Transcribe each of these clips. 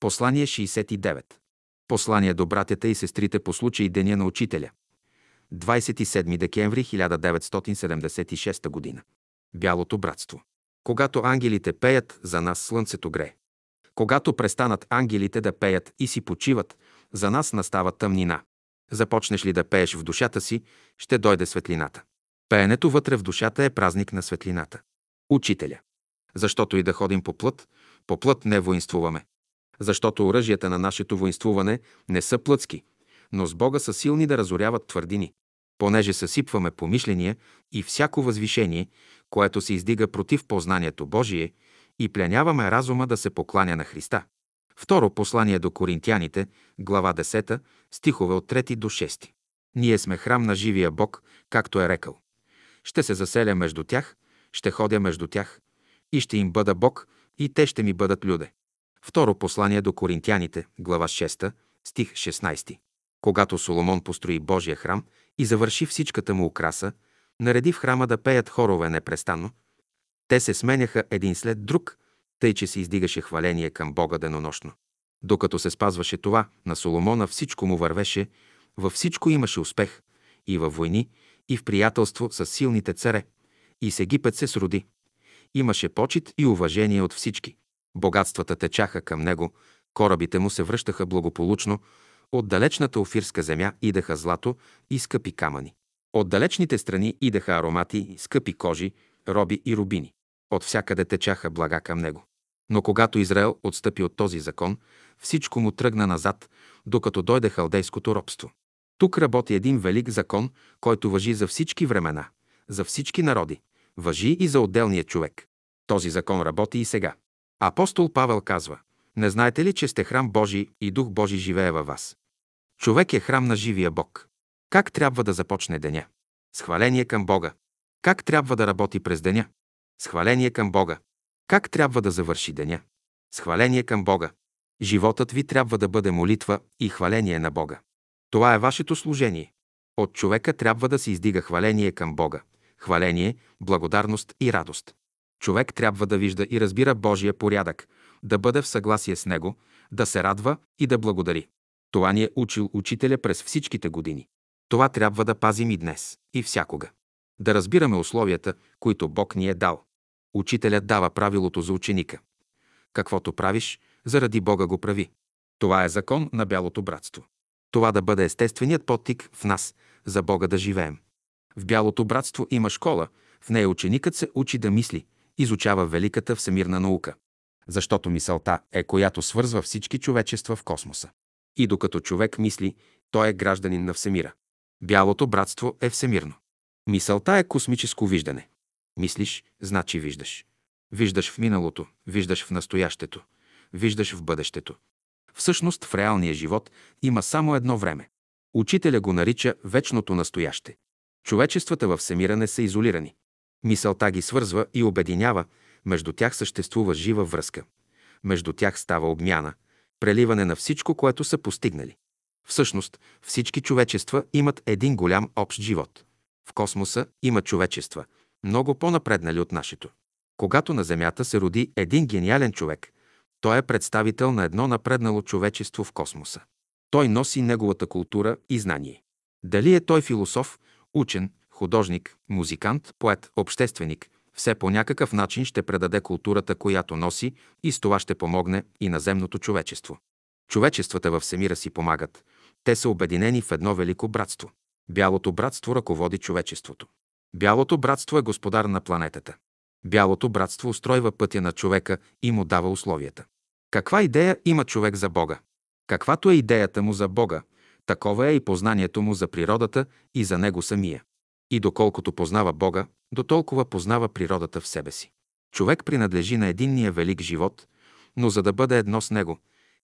Послание 69. Послание до братята и сестрите по случай Деня на Учителя. 27 декември 1976 г. Бялото братство. Когато ангелите пеят, за нас слънцето грее. Когато престанат ангелите да пеят и си почиват, за нас настава тъмнина. Започнеш ли да пееш в душата си, ще дойде светлината. Пеенето вътре в душата е празник на светлината. Учителя. Защото и да ходим по плът, по плът не воинствуваме. Защото оръжията на нашето воинствуване не са плътски, но с Бога са силни да разоряват твърдини. Понеже съсипваме помишления и всяко възвишение, което се издига против познанието Божие, и пляняваме разума да се покланя на Христа. Второ послание до Коринтияните, глава 10, стихове от 3 до 6. Ние сме храм на живия Бог, както е рекал. Ще се заселя между тях, ще ходя между тях и ще им бъда Бог, и те ще ми бъдат люде. Второ послание до Коринтияните, глава 6, стих 16. Когато Соломон построи Божия храм и завърши всичката му украса, нареди в храма да пеят хорове непрестанно. Те се сменяха един след друг, тъй че се издигаше хваление към Бога денонощно. Докато се спазваше това, на Соломона всичко му вървеше, във всичко имаше успех, и във войни, и в приятелство с силните царе. И с Египет се сроди. Имаше почет и уважение от всички. Богатствата течаха към него, корабите му се връщаха благополучно, от далечната офирска земя идеха злато и скъпи камъни. От далечните страни идеха аромати, скъпи кожи, роби и рубини. От всякъде течаха блага към него. Но когато Израел отстъпи от този закон, всичко му тръгна назад, докато дойде халдейското робство. Тук работи един велик закон, който въжи за всички времена, за всички народи, въжи и за отделния човек. Този закон работи и сега. Апостол Павел казва, не знаете ли, че сте храм Божий и Дух Божий живее във вас? Човек е храм на живия Бог. Как трябва да започне деня? С хваление към Бога. Как трябва да работи през деня? С хваление към Бога. Как трябва да завърши деня? С хваление към Бога. Животът ви трябва да бъде молитва и хваление на Бога. Това е вашето служение. От човека трябва да се издига хваление към Бога. Хваление, благодарност и радост. Човек трябва да вижда и разбира Божия порядък, да бъде в съгласие с него, да се радва и да благодари. Това ни е учил учителя през всичките години. Това трябва да пазим и днес, и всякога. Да разбираме условията, които Бог ни е дал. Учителят дава правилото за ученика. Каквото правиш, заради Бога го прави. Това е закон на бялото братство. Това да бъде естественият подтик в нас, за Бога да живеем. В бялото братство има школа, в нея ученикът се учи да мисли, изучава великата всемирна наука. Защото мисълта е която свързва всички човечества в космоса. И докато човек мисли, той е гражданин на всемира. Бялото братство е всемирно. Мисълта е космическо виждане. Мислиш, значи виждаш. Виждаш в миналото, виждаш в настоящето, виждаш в бъдещето. Всъщност в реалния живот има само едно време. Учителя го нарича вечното настояще. Човечествата във всемира не са изолирани. Мисълта ги свързва и обединява, между тях съществува жива връзка. Между тях става обмяна, преливане на всичко, което са постигнали. Всъщност, всички човечества имат един голям общ живот. В космоса има човечества, много по-напреднали от нашето. Когато на Земята се роди един гениален човек, той е представител на едно напреднало човечество в космоса. Той носи неговата култура и знание. Дали е той философ, учен, художник, музикант, поет, общественик, все по някакъв начин ще предаде културата, която носи и с това ще помогне и на земното човечество. Човечествата във всемира си помагат. Те са обединени в едно велико братство. Бялото братство ръководи човечеството. Бялото братство е господар на планетата. Бялото братство устройва пътя на човека и му дава условията. Каква идея има човек за Бога? Каквато е идеята му за Бога, такова е и познанието му за природата и за него самия. И доколкото познава Бога, до толкова познава природата в себе си. Човек принадлежи на единния велик живот, но за да бъде едно с него,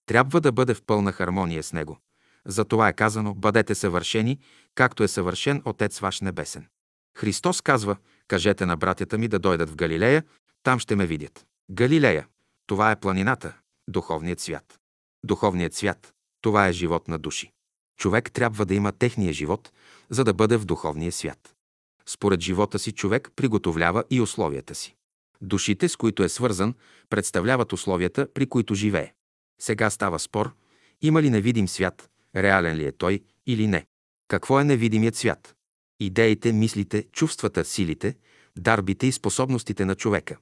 трябва да бъде в пълна хармония с него. Затова е казано, бъдете съвършени, както е съвършен Отец ваш Небесен. Христос казва, кажете на братята ми да дойдат в Галилея, там ще ме видят. Галилея, това е планината, духовният свят. Духовният свят, това е живот на души. Човек трябва да има техния живот, за да бъде в духовния свят. Според живота си човек приготовлява и условията си. Душите, с които е свързан, представляват условията, при които живее. Сега става спор, има ли невидим свят, реален ли е той или не. Какво е невидимият свят? Идеите, мислите, чувствата, силите, дарбите и способностите на човека.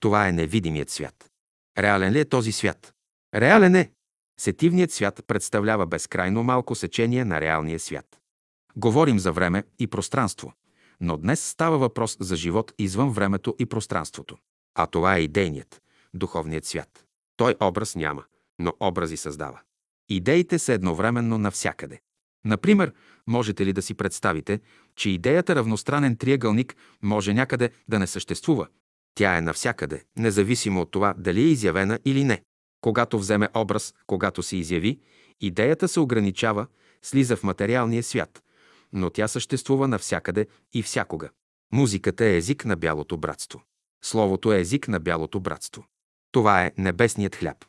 Това е невидимият свят. Реален ли е този свят? Реален е. Сетивният свят представлява безкрайно малко сечение на реалния свят. Говорим за време и пространство, но днес става въпрос за живот извън времето и пространството. А това е идейният, духовният свят. Той образ няма, но образи създава. Идеите са едновременно навсякъде. Например, можете ли да си представите, че идеята равностранен триъгълник може някъде да не съществува? Тя е навсякъде, независимо от това дали е изявена или не. Когато вземе образ, когато се изяви, идеята се ограничава, слиза в материалния свят, но тя съществува навсякъде и всякога. Музиката е език на бялото братство. Словото е език на бялото братство. Това е небесният хляб.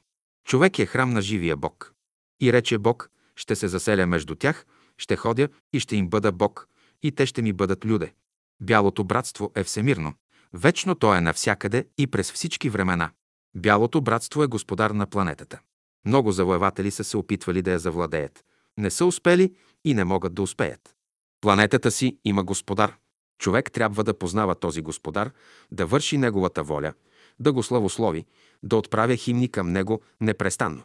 Човек е храм на живия Бог. И рече Бог, ще се заселя между тях, ще ходя и ще им бъда Бог, и те ще ми бъдат люде. Бялото братство е всемирно. Вечно то е навсякъде и през всички времена. Бялото братство е господар на планетата. Много завоеватели са се опитвали да я завладеят. Не са успели и не могат да успеят. Планетата си има господар. Човек трябва да познава този господар, да върши неговата воля, да го славослови, да отправя химни към него непрестанно.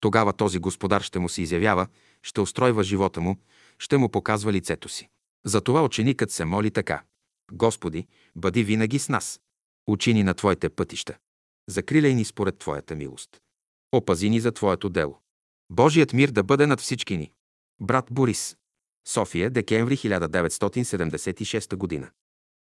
Тогава този господар ще му се изявява, ще устройва живота му, ще му показва лицето си. Затова ученикът се моли така. Господи, бъди винаги с нас. Учи ни на Твоите пътища. Закриляй ни според Твоята милост. Опази ни за Твоето дело. Божият мир да бъде над всички ни. Брат Борис. София, декември 1976 година.